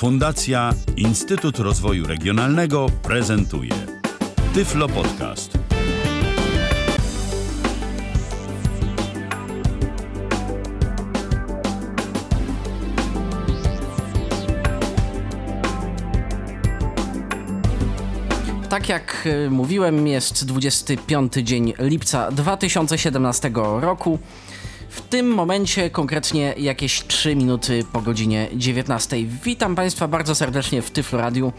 Fundacja Instytut Rozwoju Regionalnego prezentuje Tyflo Podcast. Tak jak y, mówiłem, jest 25 dzień lipca 2017 roku. W tym momencie, konkretnie jakieś 3 minuty po godzinie 19. Witam Państwa bardzo serdecznie w Tyflo Radiu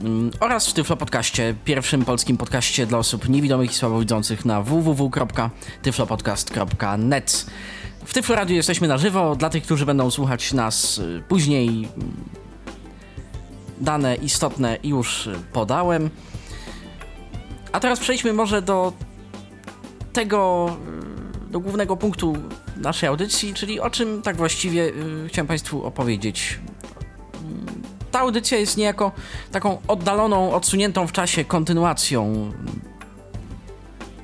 mm, oraz w Tyflo Podcaście, pierwszym polskim podcaście dla osób niewidomych i słabowidzących na www.tyflopodcast.net. W Tyflo Radiu jesteśmy na żywo. Dla tych, którzy będą słuchać nas y, później, mm, dane istotne już podałem. A teraz przejdźmy może do tego, do głównego punktu naszej audycji, czyli o czym tak właściwie y, chciałem Państwu opowiedzieć. Ta audycja jest niejako taką oddaloną, odsuniętą w czasie kontynuacją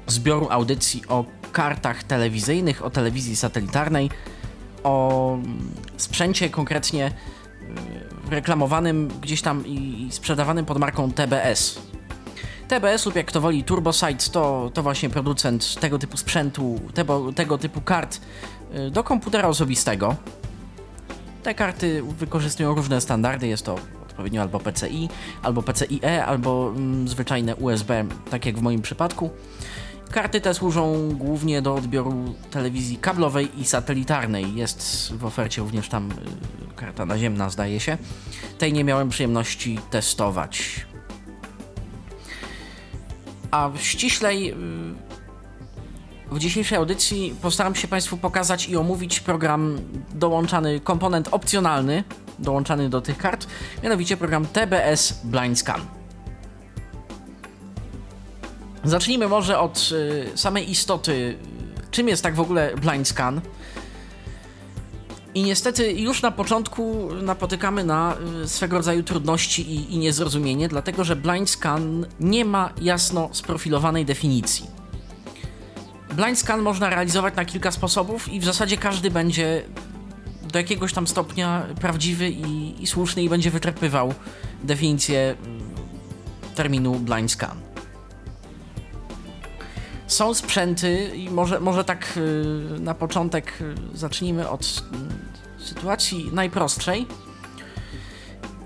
zbioru audycji o kartach telewizyjnych, o telewizji satelitarnej, o sprzęcie konkretnie y, reklamowanym gdzieś tam i sprzedawanym pod marką TBS. TBS lub jak to woli TurboSite to, to właśnie producent tego typu sprzętu, tego, tego typu kart y, do komputera osobistego. Te karty wykorzystują różne standardy, jest to odpowiednio albo PCI, albo PCIe, albo mm, zwyczajne USB, tak jak w moim przypadku. Karty te służą głównie do odbioru telewizji kablowej i satelitarnej. Jest w ofercie również tam y, karta naziemna, zdaje się. Tej nie miałem przyjemności testować. A ściślej y, w dzisiejszej audycji postaram się Państwu pokazać i omówić program dołączany, komponent opcjonalny dołączany do tych kart, mianowicie program TBS Blind Scan. Zacznijmy może od y, samej istoty, czym jest tak w ogóle Blind Scan. I niestety już na początku napotykamy na y, swego rodzaju trudności i, i niezrozumienie, dlatego że blind scan nie ma jasno sprofilowanej definicji. Blind scan można realizować na kilka sposobów i w zasadzie każdy będzie do jakiegoś tam stopnia prawdziwy i, i słuszny i będzie wyczerpywał definicję y, terminu blind scan. Są sprzęty i może, może tak y, na początek zacznijmy od sytuacji najprostszej.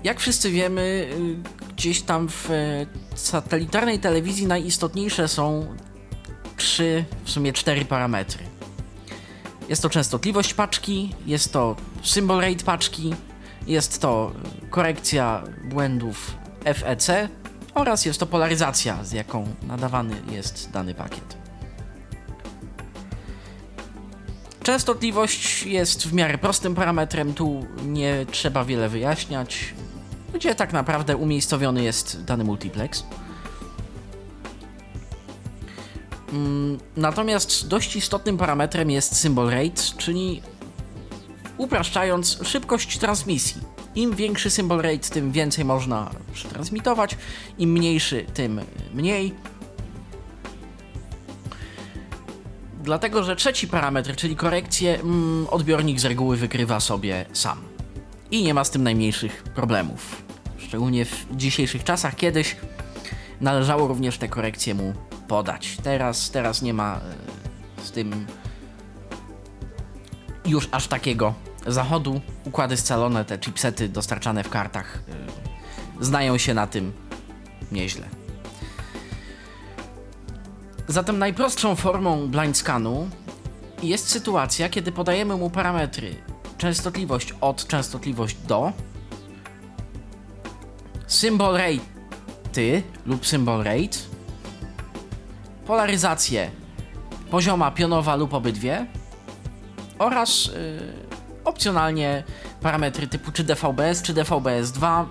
Jak wszyscy wiemy, y, gdzieś tam w e, satelitarnej telewizji najistotniejsze są trzy, w sumie cztery parametry. Jest to częstotliwość paczki, jest to symbol rate paczki, jest to korekcja błędów FEC oraz jest to polaryzacja, z jaką nadawany jest dany pakiet. Częstotliwość jest w miarę prostym parametrem, tu nie trzeba wiele wyjaśniać, gdzie tak naprawdę umiejscowiony jest dany multiplex. Mm, natomiast dość istotnym parametrem jest symbol rate, czyli upraszczając szybkość transmisji. Im większy symbol rate, tym więcej można przetransmitować, im mniejszy, tym mniej. Dlatego, że trzeci parametr, czyli korekcję, mm, odbiornik z reguły wykrywa sobie sam. I nie ma z tym najmniejszych problemów. Szczególnie w dzisiejszych czasach, kiedyś należało również te korekcje mu podać. Teraz, teraz nie ma e, z tym już aż takiego zachodu. Układy scalone, te chipsety dostarczane w kartach e, znają się na tym nieźle. Zatem najprostszą formą blind scanu jest sytuacja, kiedy podajemy mu parametry częstotliwość od, częstotliwość do, symbol rate lub symbol rate, polaryzację pozioma, pionowa lub obydwie oraz yy, opcjonalnie parametry typu czy DVB-S, czy DVB-S2,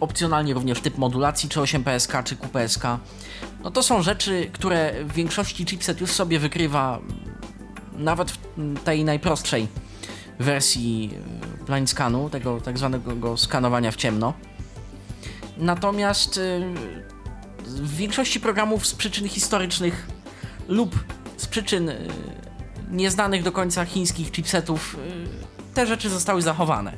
opcjonalnie również typ modulacji, czy 8PSK, czy QPSK. No to są rzeczy, które w większości chipset już sobie wykrywa nawet w tej najprostszej wersji e, blind scanu, tego tak zwanego skanowania w ciemno. Natomiast e, w większości programów z przyczyn historycznych lub z przyczyn e, nieznanych do końca chińskich chipsetów te rzeczy zostały zachowane.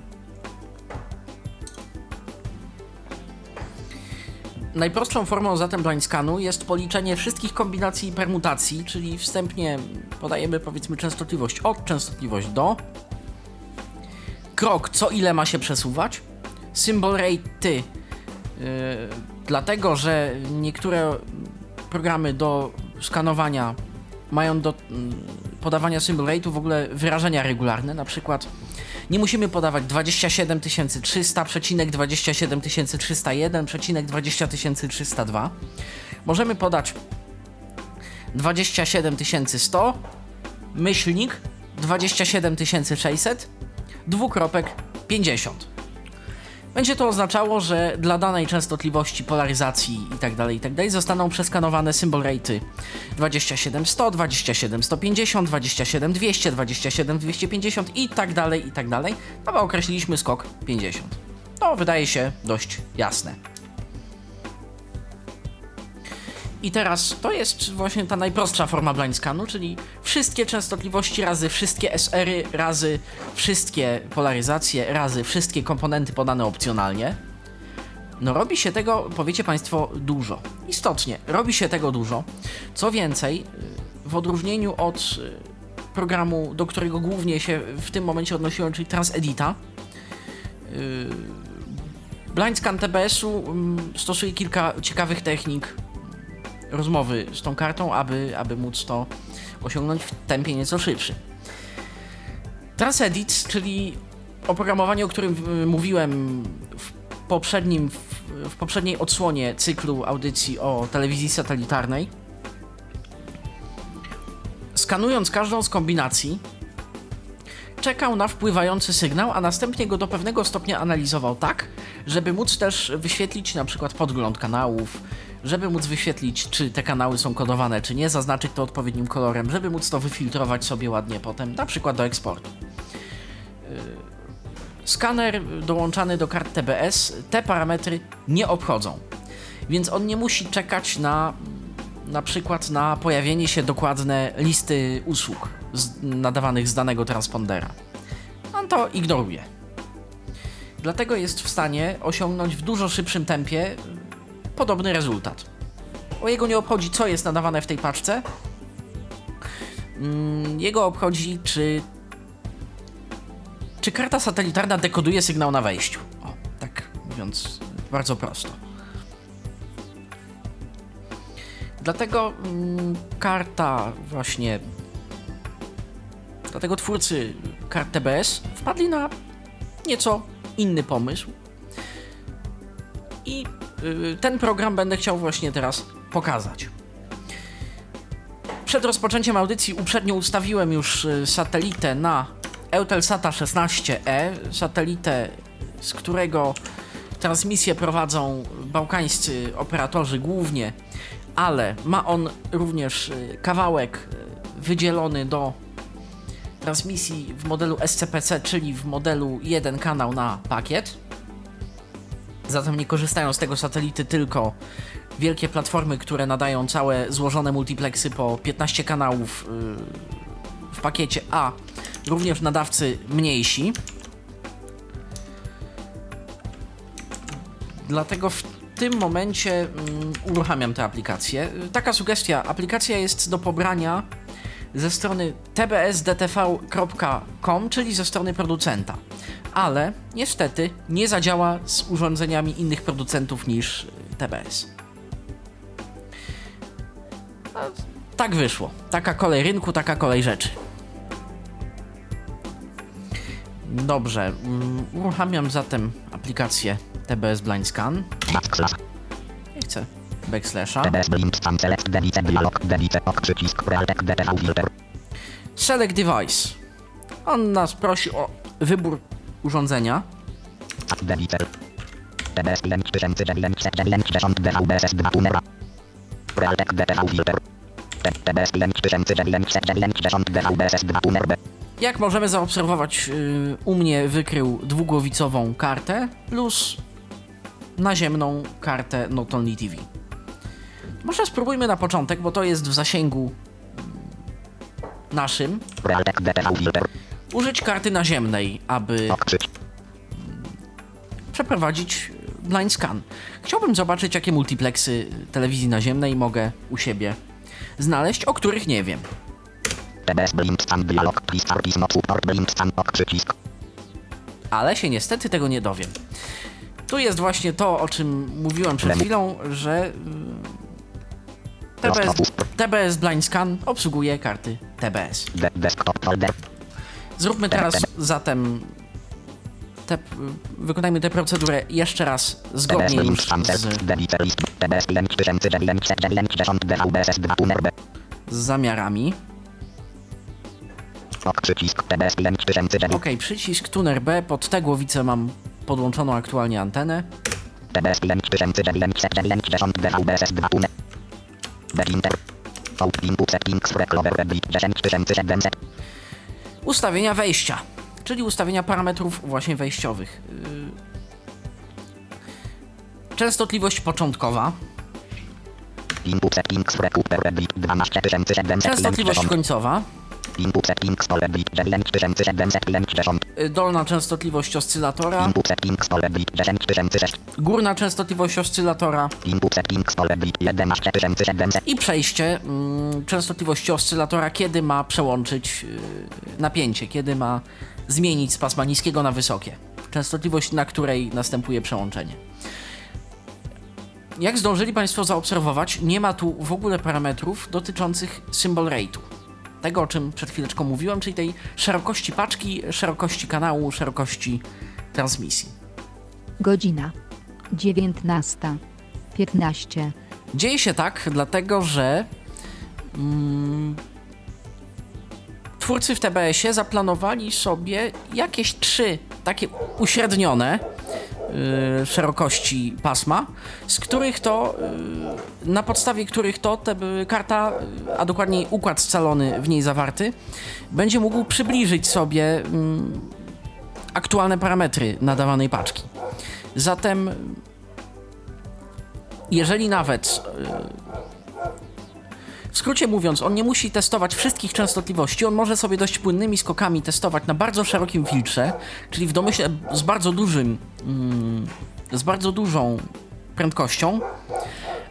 Najprostszą formą zatem blind scanu jest policzenie wszystkich kombinacji i permutacji, czyli wstępnie podajemy powiedzmy częstotliwość od, częstotliwość do, krok co ile ma się przesuwać, symbol rate yy, dlatego, że niektóre programy do skanowania mają do yy, podawania symbol rate'u w ogóle wyrażenia regularne, na przykład nie musimy podawać 27300, przecinek 27301, przecinek 20302. Możemy podać 27100, myślnik 27600, dwukropek 50. Będzie to oznaczało, że dla danej częstotliwości, polaryzacji itd., itd. zostaną przeskanowane symbol rate 27100, 27150, 27200, 27250 i tak dalej, i tak dalej. No bo określiliśmy skok 50. To wydaje się dość jasne. I teraz to jest właśnie ta najprostsza forma blind scanu, czyli wszystkie częstotliwości razy wszystkie SR-y, razy wszystkie polaryzacje, razy wszystkie komponenty podane opcjonalnie. No robi się tego, powiecie Państwo, dużo. Istotnie, robi się tego dużo. Co więcej, w odróżnieniu od y, programu, do którego głównie się w tym momencie odnosiłem, czyli Transedita, y, Blind Scan TBS-u mm, stosuje kilka ciekawych technik rozmowy z tą kartą, aby, aby móc to osiągnąć w tempie nieco szybszym. Transedit, czyli oprogramowanie, o którym mówiłem w poprzednim, w poprzedniej odsłonie cyklu audycji o telewizji satelitarnej, skanując każdą z kombinacji, czekał na wpływający sygnał, a następnie go do pewnego stopnia analizował tak, żeby móc też wyświetlić na przykład podgląd kanałów, żeby móc wyświetlić, czy te kanały są kodowane, czy nie, zaznaczyć to odpowiednim kolorem, żeby móc to wyfiltrować sobie ładnie potem, na przykład do eksportu. Yy, skaner dołączany do kart TBS te parametry nie obchodzą, więc on nie musi czekać na na przykład na pojawienie się dokładne listy usług nadawanych z danego transpondera. On to ignoruje. Dlatego jest w stanie osiągnąć w dużo szybszym tempie podobny rezultat. O jego nie obchodzi, co jest nadawane w tej paczce. Mm, jego obchodzi, czy czy karta satelitarna dekoduje sygnał na wejściu. O, tak mówiąc bardzo prosto. Dlatego mm, karta właśnie dlatego twórcy kart TBS wpadli na nieco inny pomysł. I ten program będę chciał właśnie teraz pokazać. Przed rozpoczęciem audycji uprzednio ustawiłem już y, satelitę na Eutelsata 16e, satelitę, z którego transmisję prowadzą bałkańscy operatorzy głównie, ale ma on również y, kawałek wydzielony do transmisji w modelu SCPC, czyli w modelu jeden kanał na pakiet. Zatem nie korzystają z tego satelity tylko wielkie platformy, które nadają całe złożone multiplexy po 15 kanałów y, w pakiecie, a również nadawcy mniejsi. Dlatego w tym momencie mm, uruchamiam tę aplikację. Taka sugestia, aplikacja jest do pobrania ze strony tbsdtv.com, czyli ze strony producenta ale niestety nie zadziała z urządzeniami innych producentów niż TBS. No, tak wyszło. Taka kolej rynku, taka kolej rzeczy. Dobrze, um, uruchamiam zatem aplikację TBS Blind Scan. Nie chcę backslasha. Select device. On nas prosi o wybór urządzenia. Jak możemy zaobserwować, yy, u mnie wykrył dwugłowicową kartę plus naziemną kartę Not Only TV. Może spróbujmy na początek, bo to jest w zasięgu naszym użyć karty naziemnej, aby przeprowadzić blind scan. Chciałbym zobaczyć, jakie multiplexy telewizji naziemnej mogę u siebie znaleźć, o których nie wiem. Ale się niestety tego nie dowiem. Tu jest właśnie to, o czym mówiłem przed chwilą, że y, TBS, TBS Blind Scan obsługuje karty TBS. De desktop folder. Zróbmy teraz zatem te, wykonajmy tę procedurę jeszcze raz zgodnie już z, Deliver list. TBS 9990 DVBS 2 numer B. z zamiarami. Ok przycisk. TBS 9990. Ok, przycisk Tuner B, pod tę głowicę mam podłączoną aktualnie antenę. Ustawienia wejścia, czyli ustawienia parametrów właśnie wejściowych. Yy, Częstotliwość początkowa, Input settings Reclover Edit 12700. częstotliwość końcowa, Input settings All Edit 9750. yy, dolna częstotliwość oscylatora, Input settings All Edit 10600. górna częstotliwość oscylatora Input settings All Edit 11700. i przejście mm, częstotliwości oscylatora, kiedy ma przełączyć yy, napięcie, kiedy ma zmienić z pasma niskiego na wysokie. Częstotliwość, na której następuje przełączenie. Jak zdążyli Państwo zaobserwować, nie ma tu w ogóle parametrów dotyczących symbol rate'u. Tego, o czym przed chwileczką mówiłem, czyli tej szerokości paczki, szerokości kanału, szerokości transmisji. Godzina 19.15. Dzieje się tak, dlatego że mm, twórcy w TBS-ie zaplanowali sobie jakieś trzy takie uśrednione szerokości pasma, z których to, y, na podstawie których to te, y, karta, y, a dokładniej układ scalony w niej zawarty, będzie mógł przybliżyć sobie mm, aktualne parametry nadawanej paczki. Zatem jeżeli nawet. W skrócie mówiąc, on nie musi testować wszystkich częstotliwości, on może sobie dość płynnymi skokami testować na bardzo szerokim filtrze, czyli w domyśle z bardzo dużym, mm, z bardzo dużą prędkością,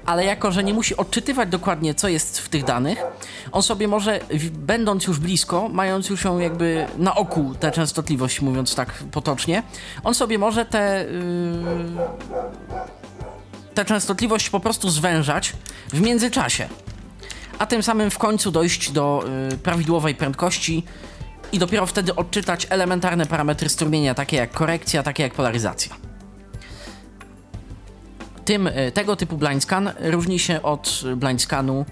ale jako, że nie musi odczytywać dokładnie, co jest w tych danych, on sobie może, będąc już blisko, mając już ją jakby na oku tę częstotliwość, mówiąc tak potocznie, on sobie może te yy, tę częstotliwość po prostu zwężać w międzyczasie, a tym samym w końcu dojść do y, prawidłowej prędkości i dopiero wtedy odczytać elementarne parametry strumienia, takie jak korekcja, takie jak polaryzacja. Tym, y, tego typu blind scan różni się od y, blind scanu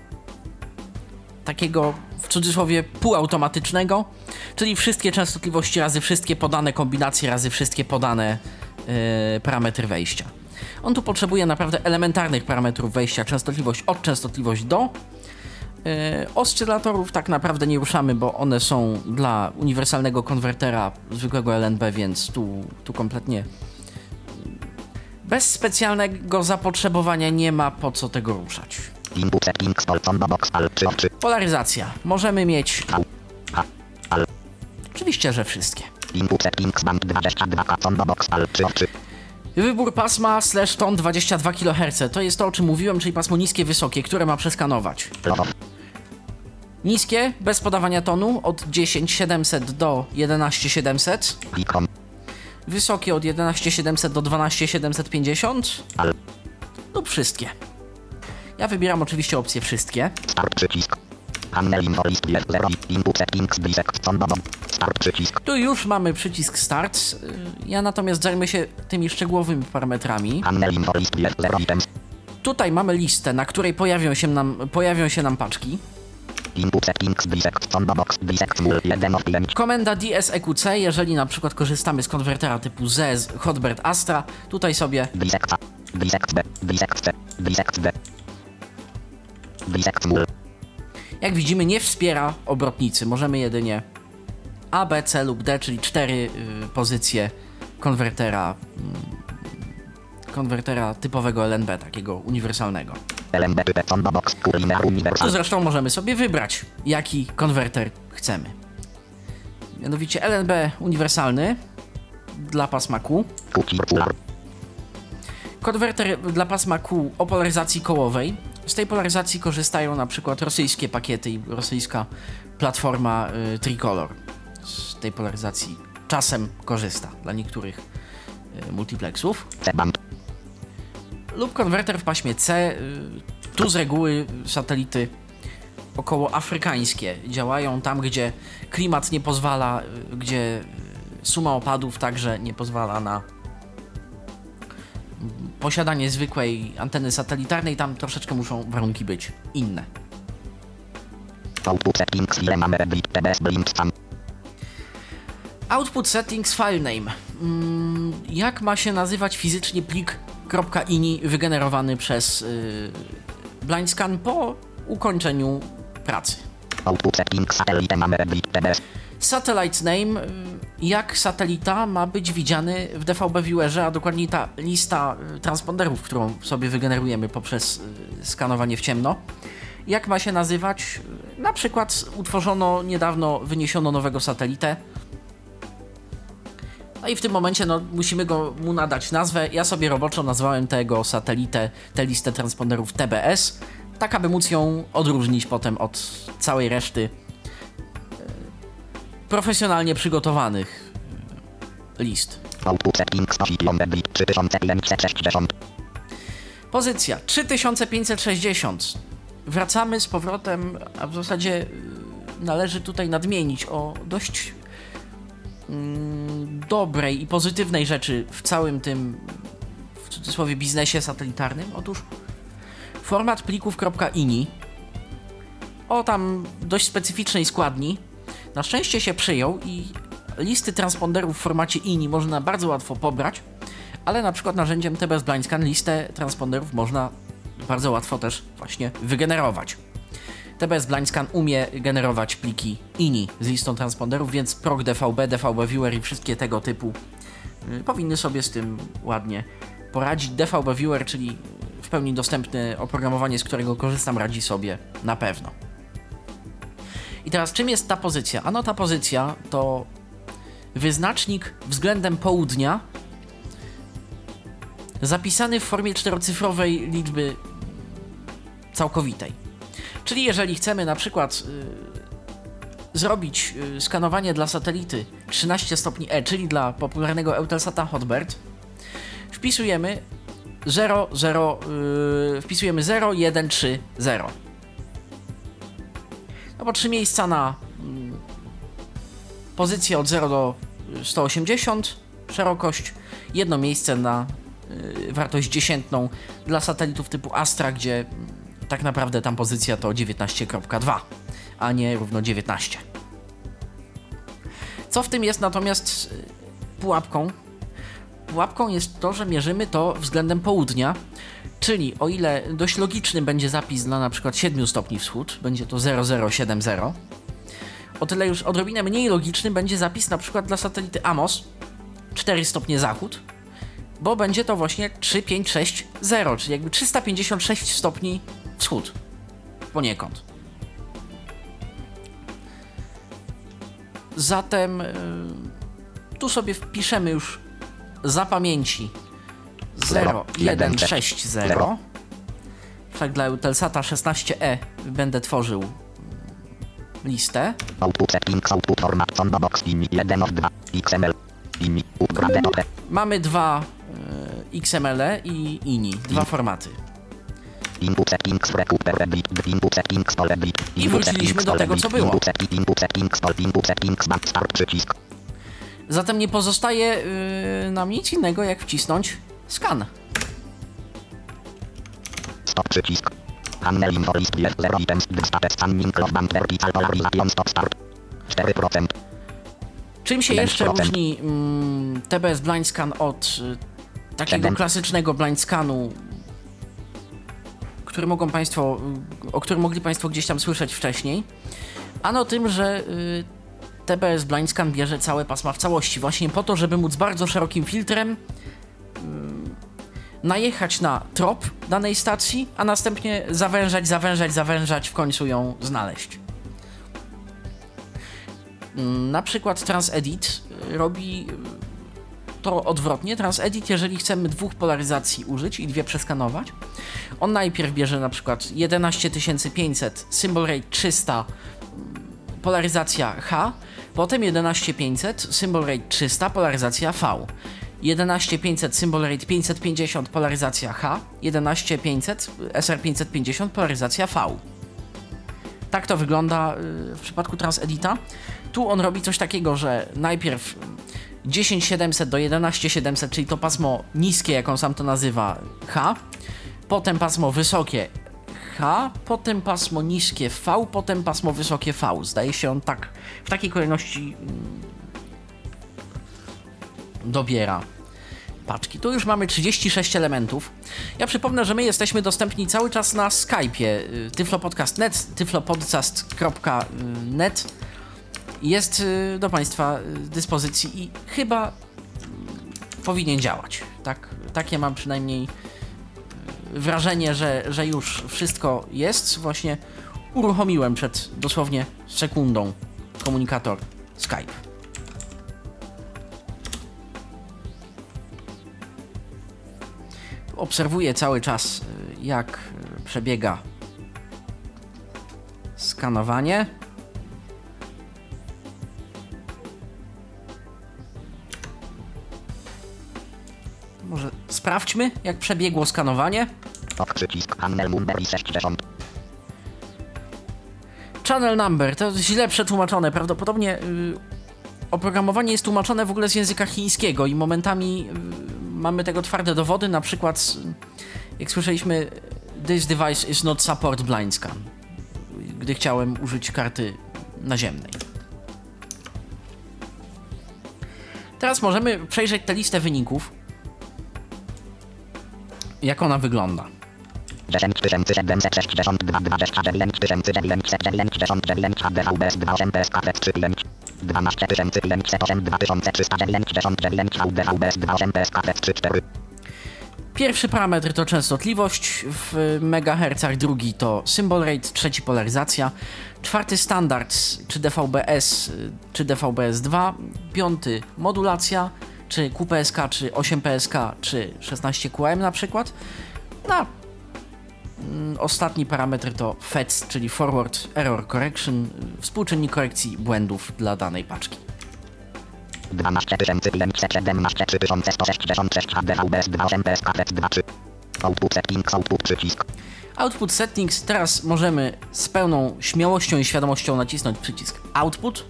takiego w cudzysłowie półautomatycznego, czyli wszystkie częstotliwości razy wszystkie podane kombinacje razy wszystkie podane y, parametry wejścia. On tu potrzebuje naprawdę elementarnych parametrów wejścia, częstotliwość od częstotliwość do. Yy, oscylatorów tak naprawdę nie ruszamy, bo one są dla uniwersalnego konwertera zwykłego LNB, więc tu, tu kompletnie bez specjalnego zapotrzebowania nie ma po co tego ruszać. Input settings All Combo Box Al 3 oczy. Polaryzacja. Możemy mieć. Oczywiście, że wszystkie. Input settings Band 22 K Combo Box Al 3 oczy. Wybór pasma slash ton 22 kHz to jest to, o czym mówiłem, czyli pasmo niskie, wysokie, które ma przeskanować. Niskie, bez podawania tonu, od 10700 do 11700. Wicom. Wysokie od 11700 do 12750 Al. lub wszystkie. Ja wybieram oczywiście opcję wszystkie. Start przycisk. Panel info list jest 0. Input settings Bisect Combo Box. Start przycisk. Tu już mamy przycisk Start. Ja natomiast zajmę się tymi szczegółowymi parametrami. Panel info list jest 0. Items. Tutaj mamy listę, na której pojawią się nam, pojawią się nam paczki. Komenda DSEQC, jeżeli na przykład korzystamy z konwertera typu ZES, Hotbird Astra, tutaj sobie. Jak widzimy, nie wspiera obrotnicy. Możemy jedynie A, B, C lub D, czyli cztery y, pozycje konwertera, y, konwertera typowego LNB, takiego uniwersalnego. Universal. zresztą możemy sobie wybrać, jaki konwerter chcemy. Mianowicie LNB uniwersalny dla pasma Q, konwerter dla pasma Q o polaryzacji kołowej. Z tej polaryzacji korzystają na przykład rosyjskie pakiety i rosyjska platforma y, Tricolor. Z tej polaryzacji czasem korzysta dla niektórych y, multiplexów. C-band. Lub konwerter w paśmie C. y, Tu z reguły satelity około afrykańskie działają tam, gdzie klimat nie pozwala, y, gdzie y, suma opadów także nie pozwala na mm, posiadanie zwykłej anteny satelitarnej. Tam troszeczkę muszą warunki być inne. Output settings file TBS sam. Output settings filename. Mm, jak ma się nazywać fizycznie plik .ini wygenerowany przez yy, BlindScan po ukończeniu pracy? Satellite name, y, jak satelita ma być widziany w DVB Viewerze, a dokładniej ta lista y, transponderów, którą sobie wygenerujemy poprzez y, skanowanie w ciemno. Jak ma się nazywać? Y, Na przykład utworzono niedawno, wyniesiono nowego satelitę. No i w tym momencie no, musimy go, mu nadać nazwę. Ja sobie roboczo nazwałem tego satelitę, tę listę transponderów TBS, tak aby móc ją odróżnić potem od całej reszty profesjonalnie przygotowanych y, list. Output settings position read 3560. Pozycja 3560. Wracamy z powrotem, a w zasadzie y, należy tutaj nadmienić o dość dobrej i pozytywnej rzeczy w całym tym, w cudzysłowie, biznesie satelitarnym. Otóż format plików.ini o tam dość specyficznej składni na szczęście się przyjął i listy transponderów w formacie INI można bardzo łatwo pobrać, ale na przykład narzędziem TBS BlindScan listę transponderów można bardzo łatwo też właśnie wygenerować. TBS BlindScan umie generować pliki INI z listą transponderów, więc PROG DVB, DVB Viewer i wszystkie tego typu y, powinny sobie z tym ładnie poradzić. DVB Viewer, czyli w pełni dostępne oprogramowanie, z którego korzystam, radzi sobie na pewno. I teraz czym jest ta pozycja? Ano ta pozycja to wyznacznik względem południa zapisany w formie czterocyfrowej liczby całkowitej. Czyli jeżeli chcemy na przykład y, zrobić y, skanowanie dla satelity 13 stopni E, czyli dla popularnego Eutelsata Hotbird, wpisujemy 0, 0, y, wpisujemy 0, 1, 3, 0. No bo trzy miejsca na mm, pozycję od 0 do 180, szerokość, jedno miejsce na y, wartość dziesiętną dla satelitów typu Astra, gdzie mm, tak naprawdę tam pozycja to 19.2, a nie równo 19. Co w tym jest natomiast y, pułapką? Pułapką jest to, że mierzymy to względem południa, czyli o ile dość logiczny będzie zapis dla na przykład 7 stopni wschód, będzie to 0070, o tyle już odrobinę mniej logiczny będzie zapis na przykład dla satelity Amos 4 stopnie zachód, bo będzie to właśnie 3560, czyli jakby 356 stopni wschód poniekąd. Zatem yy, tu sobie wpiszemy już za pamięci 0160. Wszak dla Eutelsata 16E będę tworzył listę. Output settings output format combo box IMI 1 of 2 XML IMI upgrade OP Mamy dwa y, XML i INI, dwa formaty. I wróciliśmy do tego, co było. Zatem nie pozostaje y, nam nic innego, jak wcisnąć scan. stop przycisk Panel info list jest 0 items status scanning vertical polarization stop start 4% Czym się jeszcze 7%. różni mm, TBS Blind Scan od y, takiego 7. klasycznego blind scanu, który mogą Państwo, y, o którym mogli Państwo gdzieś tam słyszeć wcześniej? Ano tym, że y, TBS Blind Scan bierze całe pasma w całości, właśnie po to, żeby móc bardzo szerokim filtrem najechać na trop danej stacji, a następnie zawężać, zawężać, zawężać, w końcu ją znaleźć. Na przykład TransEdit y, robi to odwrotnie. TransEdit, jeżeli chcemy dwóch polaryzacji użyć i dwie przeskanować, on najpierw bierze na przykład 11500, symbol rate 300, polaryzacja H, potem 11500, symbol rate 300, polaryzacja V. 11500, symbol rate 550, polaryzacja H, 11500, SR550, polaryzacja V. Tak to wygląda y, w przypadku TransEdita. Tu on robi coś takiego, że najpierw 10700 do 11700, czyli to pasmo niskie, jak on sam to nazywa, H, potem pasmo wysokie H, potem pasmo niskie V, potem pasmo wysokie V. Zdaje się on tak, w takiej kolejności mm, dobiera paczki. Tu już mamy 36 elementów. Ja przypomnę, że my jesteśmy dostępni cały czas na Skype'ie y, tyflopodcast.net, tyflopodcast.net jest y, do Państwa y, dyspozycji i chyba mm, powinien działać. Tak, takie mam przynajmniej wrażenie, że, że już wszystko jest. Właśnie uruchomiłem przed dosłownie sekundą komunikator Skype. Obserwuję cały czas, y, jak przebiega skanowanie. Sprawdźmy, jak przebiegło skanowanie. Top przycisk panel number i 60. Channel number to źle przetłumaczone. Prawdopodobnie y, oprogramowanie jest tłumaczone w ogóle z języka chińskiego i momentami y, mamy tego twarde dowody. Na przykład, y, jak słyszeliśmy, this device is not support blind scan, gdy chciałem użyć karty naziemnej. Teraz możemy przejrzeć tę listę wyników. 8 PSK 3 4 Pierwszy parametr to częstotliwość. W megahercach, drugi to symbol rate, trzeci polaryzacja, czwarty standard czy DVB-S czy DVB-S2, piąty modulacja czy QPSK czy 8PSK czy 16QM na przykład. No, mm, ostatni parametr to FETS, czyli Forward Error Correction, współczynnik korekcji błędów dla danej paczki. 12 517 3166 ADVBS 2 8 PSK 2 3 Output settings output przycisk Output Settings. Teraz możemy z pełną śmiałością i świadomością nacisnąć przycisk Output.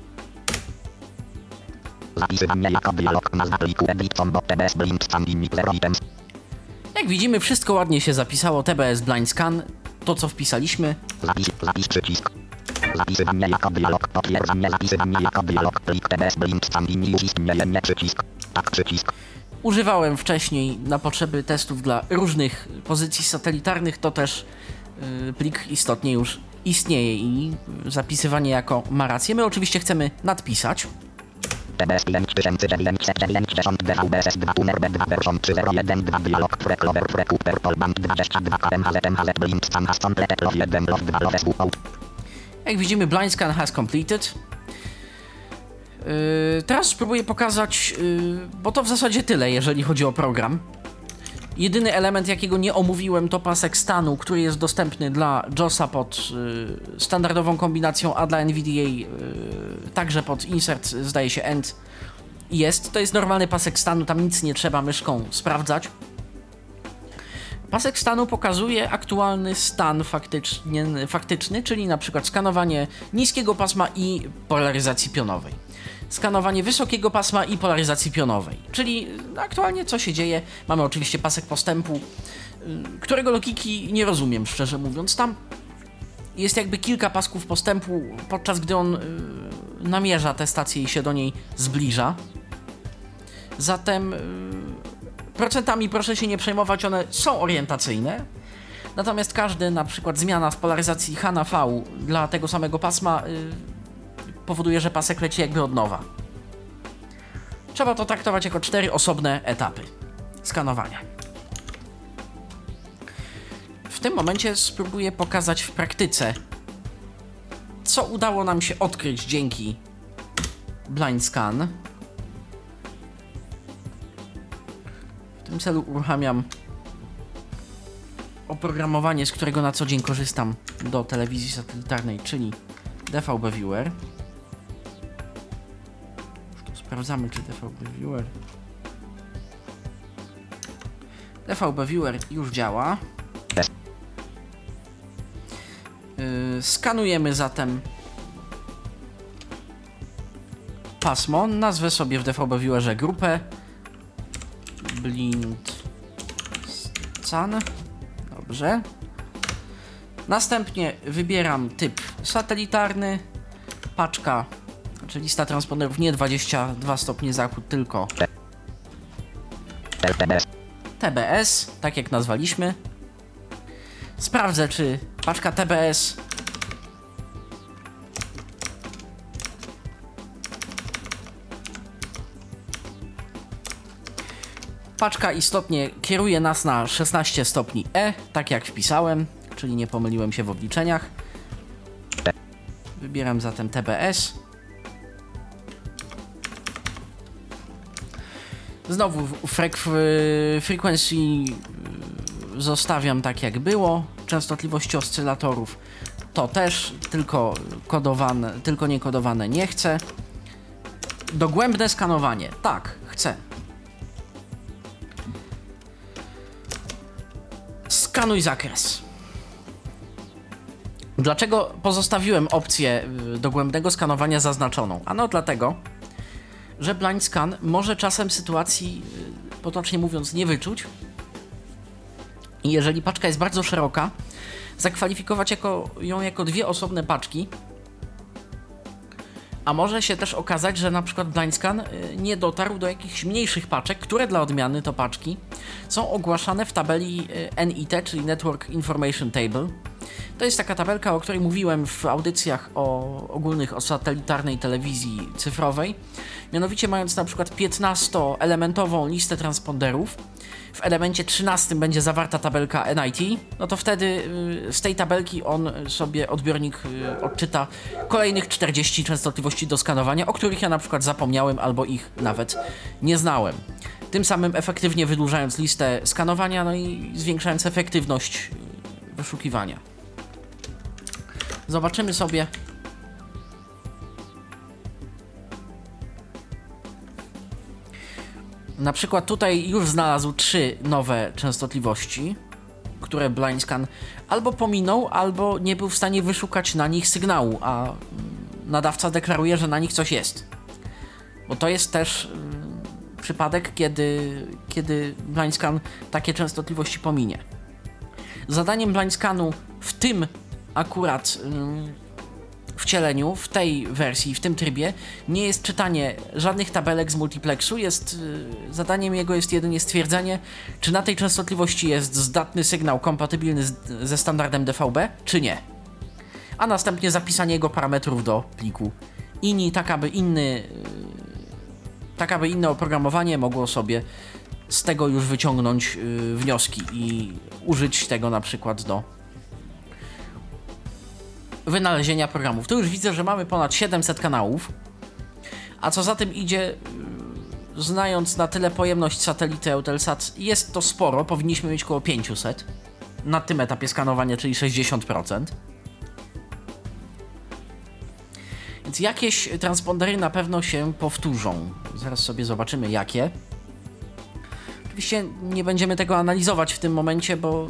Jak widzimy, wszystko ładnie się zapisało. TBS Blind Scan, to co wpisaliśmy. Zapis, zapis przycisk. Zapisywanie jako dialog. Potwierdzanie zapisywania jako dialog. Plik TBS blind scan przycisk. Tak przycisk. Używałem wcześniej na potrzeby testów dla różnych pozycji satelitarnych, to też yy, plik istotnie już istnieje i zapisywanie jako ma rację. My oczywiście chcemy nadpisać. TBS 5990 DVBS 2 Tuner B2 version 3012 dialog Preclover Precuper Polband 22 KM HZM HZ blind scan has completed love 1 love 2 love SW out. Jak widzimy, blind scan has completed. Yy, teraz spróbuję pokazać, yy, bo to w zasadzie tyle, jeżeli chodzi o program. Jedyny element, jakiego nie omówiłem, to pasek stanu, który jest dostępny dla JOSa pod yy, standardową kombinacją, a dla NVDA yy, także pod insert, zdaje się, end jest. To jest normalny pasek stanu, tam nic nie trzeba myszką sprawdzać. Pasek stanu pokazuje aktualny stan faktycznie, faktyczny, czyli na przykład skanowanie niskiego pasma i polaryzacji pionowej. Skanowanie wysokiego pasma i polaryzacji pionowej, czyli aktualnie co się dzieje. Mamy oczywiście pasek postępu, y, którego logiki nie rozumiem, szczerze mówiąc. Tam jest jakby kilka pasków postępu, podczas gdy on y, namierza tę stację i się do niej zbliża. Zatem y, procentami proszę się nie przejmować, one są orientacyjne. Natomiast każdy na przykład zmiana z polaryzacji H na V dla tego samego pasma powoduje, że pasek leci jakby od nowa. Trzeba to traktować jako cztery osobne etapy skanowania. W tym momencie spróbuję pokazać w praktyce, co udało nam się odkryć dzięki Blind Scan. celu uruchamiam oprogramowanie, z którego na co dzień korzystam do telewizji satelitarnej, czyli DVB Viewer. Sprawdzamy, czy DVB Viewer. DVB Viewer już działa. Yy, skanujemy zatem pasmo. Nazwę sobie w DVB Viewerze grupę Blind Scan. Dobrze. Następnie wybieram typ satelitarny, paczka, czy lista transponderów nie 22 stopnie zachód, tylko. TBS, tak jak nazwaliśmy. Sprawdzę, czy paczka TBS Paczka istotnie kieruje nas na 16 stopni E, tak jak wpisałem, czyli nie pomyliłem się w obliczeniach. Wybieram zatem TBS. Znowu frek frequency y, zostawiam tak jak było. Częstotliwości oscylatorów to też, tylko kodowane, tylko niekodowane nie chcę. Dogłębne skanowanie. Tak, chcę. Skanuj zakres. Dlaczego pozostawiłem opcję y, dogłębnego skanowania zaznaczoną? Ano dlatego, że blind scan może czasem sytuacji, y, potocznie mówiąc, nie wyczuć. I jeżeli paczka jest bardzo szeroka, zakwalifikować jako, ją jako dwie osobne paczki. A może się też okazać, że na przykład blind scan y, nie dotarł do jakichś mniejszych paczek, które dla odmiany to paczki są ogłaszane w tabeli y, NIT, czyli Network Information Table. To jest taka tabelka, o której mówiłem w audycjach o ogólnych o satelitarnej telewizji cyfrowej. Mianowicie mając na przykład 15-elementową listę transponderów, w elemencie 13 będzie zawarta tabelka NIT, no to wtedy y, z tej tabelki on sobie odbiornik y, odczyta kolejnych 40 częstotliwości do skanowania, o których ja na przykład zapomniałem albo ich nawet nie znałem. Tym samym efektywnie wydłużając listę skanowania, no i zwiększając efektywność y, wyszukiwania. Zobaczymy sobie. Na przykład tutaj już znalazł trzy nowe częstotliwości, które blind scan albo pominął, albo nie był w stanie wyszukać na nich sygnału, a nadawca deklaruje, że na nich coś jest. Bo to jest też mm, przypadek, kiedy, kiedy blind scan takie częstotliwości pominie. Zadaniem blind scanu w tym akurat ym, wcieleniu, w tej wersji, w tym trybie, nie jest czytanie żadnych tabelek z multiplexu, jest, y, zadaniem jego jest jedynie stwierdzenie, czy na tej częstotliwości jest zdatny sygnał kompatybilny z, ze standardem DVB, czy nie. A następnie zapisanie jego parametrów do pliku INI, tak aby inny, y, tak aby inne oprogramowanie mogło sobie z tego już wyciągnąć y, wnioski i użyć tego na przykład do wynalezienia programów. Tu już widzę, że mamy ponad 700 kanałów, a co za tym idzie, yy, znając na tyle pojemność satelity Eutelsat, jest to sporo, powinniśmy mieć około 500 na tym etapie skanowania, czyli 60%. Więc jakieś transpondery na pewno się powtórzą. Zaraz sobie zobaczymy jakie. Oczywiście nie będziemy tego analizować w tym momencie, bo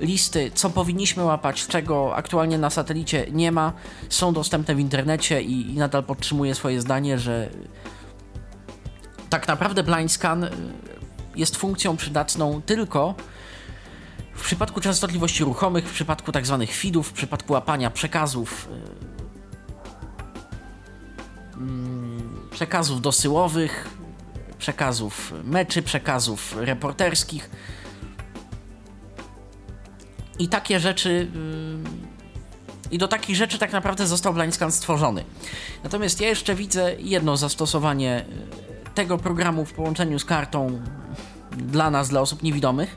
listy, co powinniśmy łapać, czego aktualnie na satelicie nie ma, są dostępne w internecie i, i nadal podtrzymuję swoje zdanie, że tak naprawdę blind scan y, jest funkcją przydatną tylko w przypadku częstotliwości ruchomych, w przypadku tak zwanych feedów, w przypadku łapania przekazów y, mm, przekazów dosyłowych, przekazów meczy, przekazów reporterskich. I takie rzeczy. Yy, I do takich rzeczy tak naprawdę został Blindscan stworzony. Natomiast ja jeszcze widzę jedno zastosowanie yy, tego programu w połączeniu z kartą dla nas, dla osób niewidomych.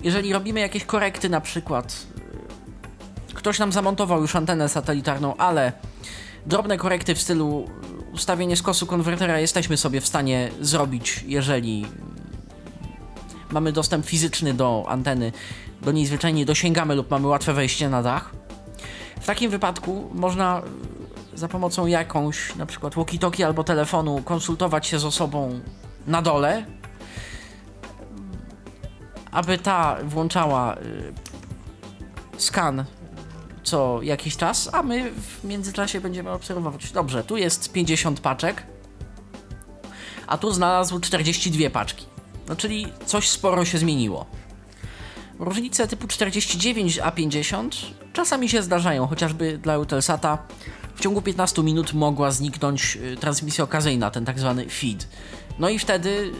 Jeżeli robimy jakieś korekty, na przykład yy, ktoś nam zamontował już antenę satelitarną, ale drobne korekty w stylu ustawienie skosu konwertera jesteśmy sobie w stanie zrobić, jeżeli mamy dostęp fizyczny do anteny, do niej zwyczajnie dosięgamy lub mamy łatwe wejście na dach. W takim wypadku można za pomocą jakąś, na przykład walkie-talkie albo telefonu, konsultować się z osobą na dole, aby ta włączała y, skan co jakiś czas, a my w międzyczasie będziemy obserwować. Dobrze, tu jest 50 paczek, a tu znalazł 42 paczki. No czyli coś sporo się zmieniło. Różnice typu 49 a 50 czasami się zdarzają, chociażby dla Eutelsata w ciągu 15 minut mogła zniknąć y, transmisja okazyjna, ten tak zwany feed. No i wtedy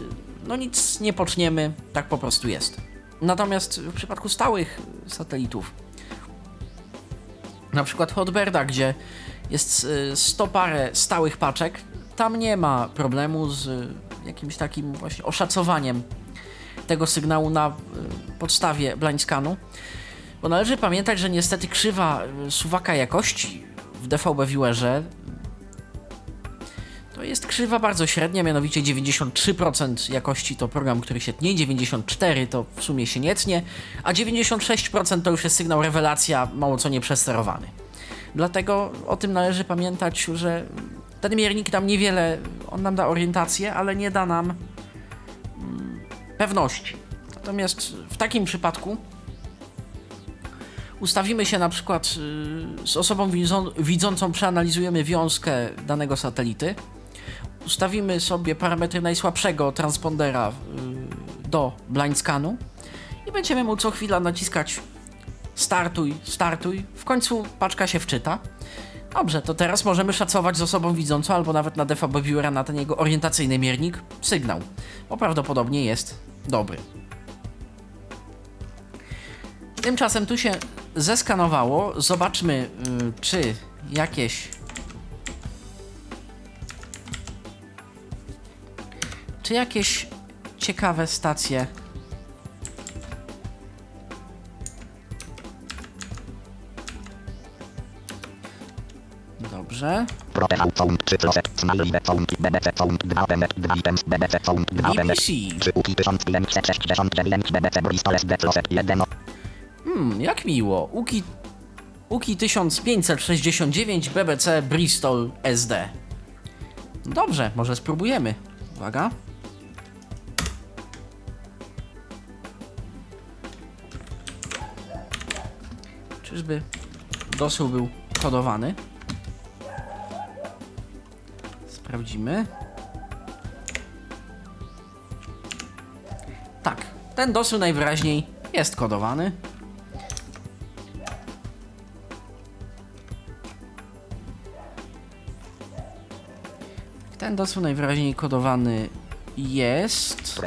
no nic nie poczniemy, tak po prostu jest. Natomiast w przypadku stałych satelitów, na przykład Hotberda, gdzie jest y, 100 parę stałych paczek, tam nie ma problemu z y, jakimś takim właśnie oszacowaniem tego sygnału na y, podstawie blindscanu, bo należy pamiętać, że niestety krzywa suwaka jakości w DVB Viewerze to jest krzywa bardzo średnia, mianowicie 93% jakości to program, który się tnie, 94% to w sumie się nie tnie, a 96% to już jest sygnał rewelacja, mało co nieprzesterowany. Dlatego o tym należy pamiętać, że ten miernik nam niewiele, on nam da orientację, ale nie da nam mm, pewności. Natomiast w takim przypadku ustawimy się na przykład y, z osobą widzą, widzącą, przeanalizujemy wiązkę danego satelity, ustawimy sobie parametry najsłabszego transpondera y, do blind scanu i będziemy mu co chwila naciskać startuj, startuj. W końcu paczka się wczyta. Dobrze, to teraz możemy szacować z osobą widzącą albo nawet na Viewera na ten jego orientacyjny miernik sygnał, bo prawdopodobnie jest dobry. Tymczasem tu się zeskanowało. Zobaczmy, y, czy jakieś. BBC Bristol SD Floset 1, Hmm, jak miło. Uki, Uki 1569 BBC Bristol SD. Dobrze, może spróbujemy. Uwaga. Czyżby dosył był kodowany? Sprawdzimy. Tak, ten dosył najwyraźniej jest kodowany. Ten dosył najwyraźniej kodowany jest.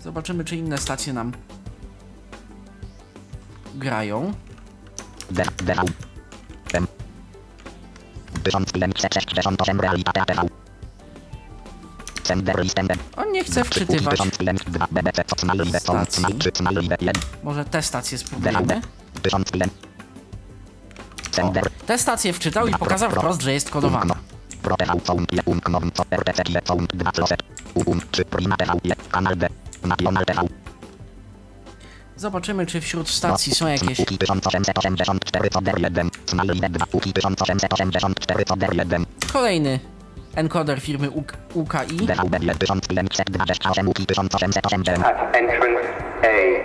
Zobaczymy, czy inne stacje nam grają. D, DV, M, 1568 Realita TV, Sender List MD, On nie chce 3 UKI wczytywać. 1002 BBC Smalllive Sound, Stacji. 3 Smalllive 1, Może te stacje spróbujemy. DVB, 1001, Sender, Te stacje wczytał i pokazał wprost, że jest kodowana. ProTV Sound je unknown co RTC je Sound 2 Floset, UUM 3 Prima TV je Kanal D, National TV, Zobaczymy, czy wśród stacji są jakieś. UKI 1884 Coder 1, Smalllive 2 UKI 1884 Coder 1, Kolejny encoder firmy UK UKI. DVB 1528 UKI 1880, at entrance A.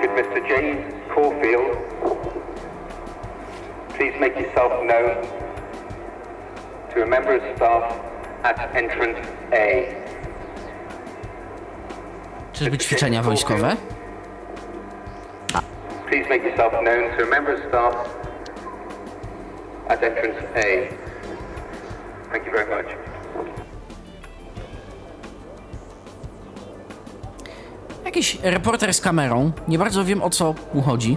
Could Mr. James Caulfield please make yourself known to a member of staff at entrance A? Czyżby ćwiczenia wojskowe? Please make yourself known to a member of staff at entrance A. Thank you very much. Jakiś reporter z kamerą. Nie bardzo wiem o co mu chodzi.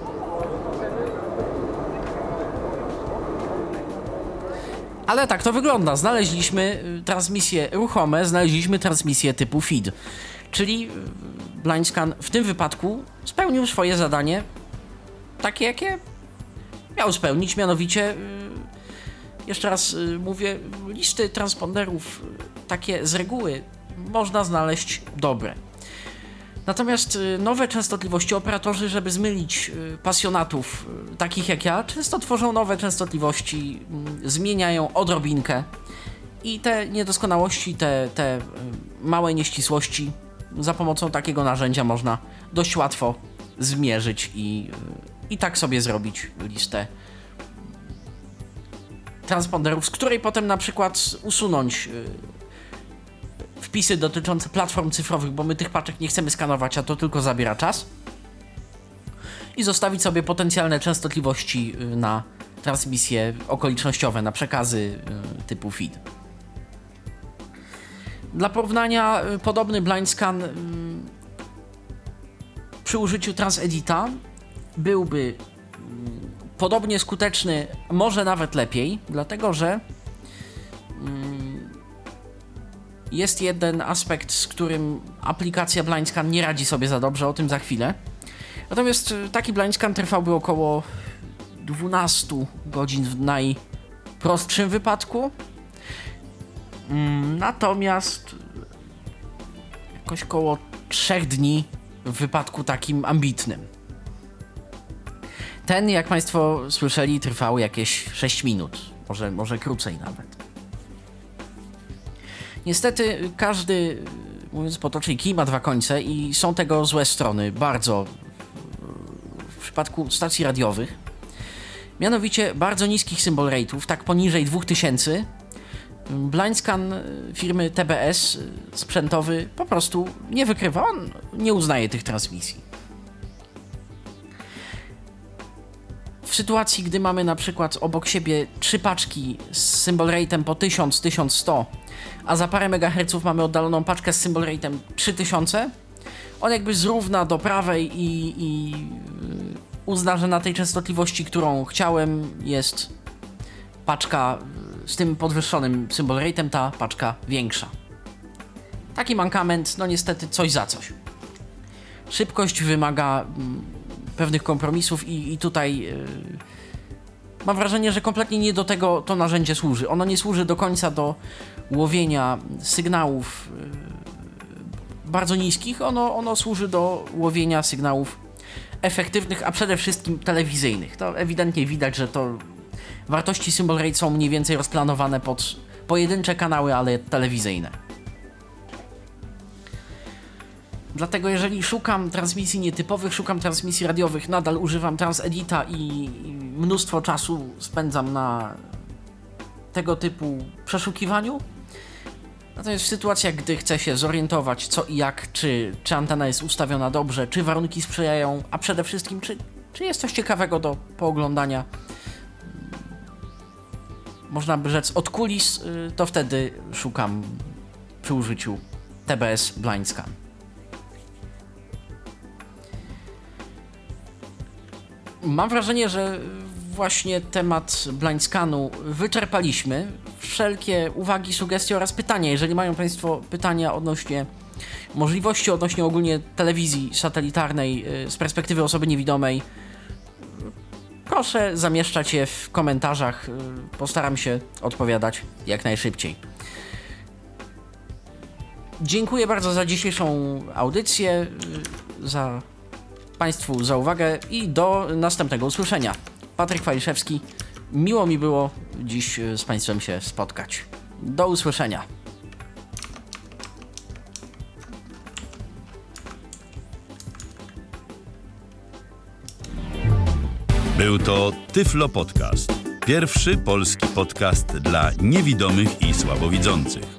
Ale tak to wygląda. Znaleźliśmy y, transmisje ruchome, znaleźliśmy transmisję typu feed. Czyli y, BlindScan w tym wypadku spełnił swoje zadanie takie, jakie miał spełnić, mianowicie, y, jeszcze raz mówię, listy transponderów takie z reguły można znaleźć dobre. Natomiast y, nowe częstotliwości operatorzy, żeby zmylić y, pasjonatów y, takich jak ja, często tworzą nowe częstotliwości, mm, zmieniają odrobinkę. I te niedoskonałości, te, te małe nieścisłości za pomocą takiego narzędzia można dość łatwo zmierzyć i, i tak sobie zrobić listę transponderów, z której potem na przykład usunąć wpisy dotyczące platform cyfrowych, bo my tych paczek nie chcemy skanować, a to tylko zabiera czas. I zostawić sobie potencjalne częstotliwości y, na transmisje okolicznościowe, na przekazy y, typu feed. Dla porównania, y, podobny blind scan przy użyciu transedita byłby podobnie skuteczny, może nawet lepiej, dlatego że jest jeden aspekt, z którym aplikacja BlindScan nie radzi sobie za dobrze, o tym za chwilę. Natomiast y, taki BlindScan trwałby około 12 godzin w najprostszym wypadku. Mm, Natomiast jakoś około 3 dni w wypadku takim ambitnym. Ten, jak Państwo słyszeli, trwał jakieś 6 minut, może, może krócej nawet. Niestety każdy, mówiąc potocznie, kij ma dwa końce i są tego złe strony, bardzo w przypadku stacji radiowych. Mianowicie bardzo niskich symbol rate'ów, tak poniżej 2000. Blindscan firmy TBS sprzętowy po prostu nie wykrywa, on nie uznaje tych transmisji. W sytuacji, gdy mamy na przykład obok siebie trzy paczki z symbol rate'em po 1000, 1100, a za parę megaherców mamy oddaloną paczkę z symbol rate'em 3000, on jakby zrówna do prawej i, i yy, uzna, że na tej częstotliwości, którą chciałem, jest paczka yy, z tym podwyższonym symbol rate'em, ta paczka większa. Taki mankament, no niestety coś za coś. Szybkość wymaga mm, pewnych kompromisów i, i tutaj yy, mam wrażenie, że kompletnie nie do tego to narzędzie służy. Ono nie służy do końca do łowienia sygnałów yy, bardzo niskich, ono, ono służy do łowienia sygnałów efektywnych, a przede wszystkim telewizyjnych. To ewidentnie widać, że to wartości symbol rate są mniej więcej rozplanowane pod pojedyncze kanały, ale telewizyjne. Dlatego jeżeli szukam transmisji nietypowych, szukam transmisji radiowych, nadal używam transedita i, mnóstwo czasu spędzam na tego typu przeszukiwaniu. Natomiast w sytuacjach, gdy chcę się zorientować co i jak, czy, czy antena jest ustawiona dobrze, czy warunki sprzyjają, a przede wszystkim, czy, czy jest coś ciekawego do pooglądania, można by rzec od kulis, y, to wtedy szukam przy użyciu TBS Blind Scan. Mam wrażenie, że właśnie temat blind scanu wyczerpaliśmy. Wszelkie uwagi, sugestie oraz pytania. Jeżeli mają Państwo pytania odnośnie możliwości, odnośnie ogólnie telewizji satelitarnej y, z perspektywy osoby niewidomej, proszę zamieszczać je w komentarzach. Y, Postaram się odpowiadać jak najszybciej. Dziękuję bardzo za dzisiejszą audycję, y, za Państwu za uwagę i do następnego usłyszenia. Patryk Waliszewski, miło mi było dziś z Państwem się spotkać. Do usłyszenia. Był to Tyflo Podcast. Pierwszy polski podcast dla niewidomych i słabowidzących.